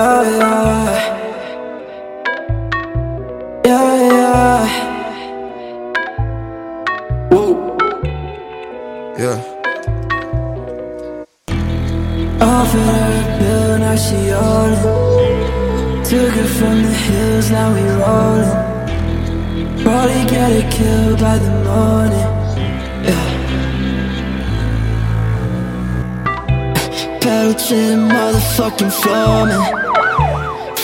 Yeah, yeah. Whoa. Yeah. Offered her a pill, now she on it. Took her from the hills, now we rollin'. Probably get her killed by the morning. Yeah. Pedal to the motherfucking floor, man.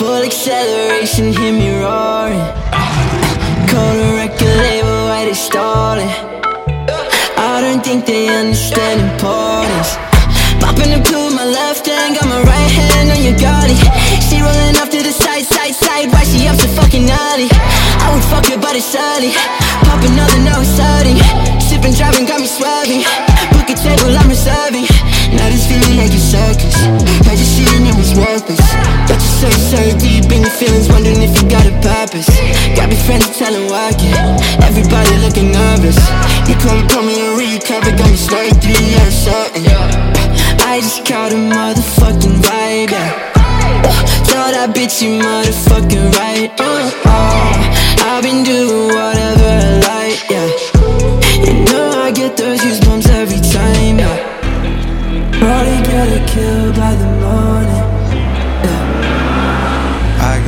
Full acceleration, hear me roaring. The record label, why they stalling? I don't think they understand importance. Popping the pill with my left hand, got my right hand on your body. She rolling off to the side, side, side. Why she up so fucking early? I would fuck her, but it's early. Pop another, now it's hurting. Sipping, driving, got me swerving. Feelings, wondering if you got a purpose. Got me friends telling work it. Everybody looking nervous. You come, come me and recover, got me slightly uncertain. I just caught a motherfucking vibe, yeah. Tell that bitch you motherfucking right. Uh, uh, I've been doing whatever I like, yeah. You know I get those goosebumps every time, yeah. Probably get her killed by the morning.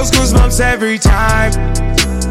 those goosebumps every time.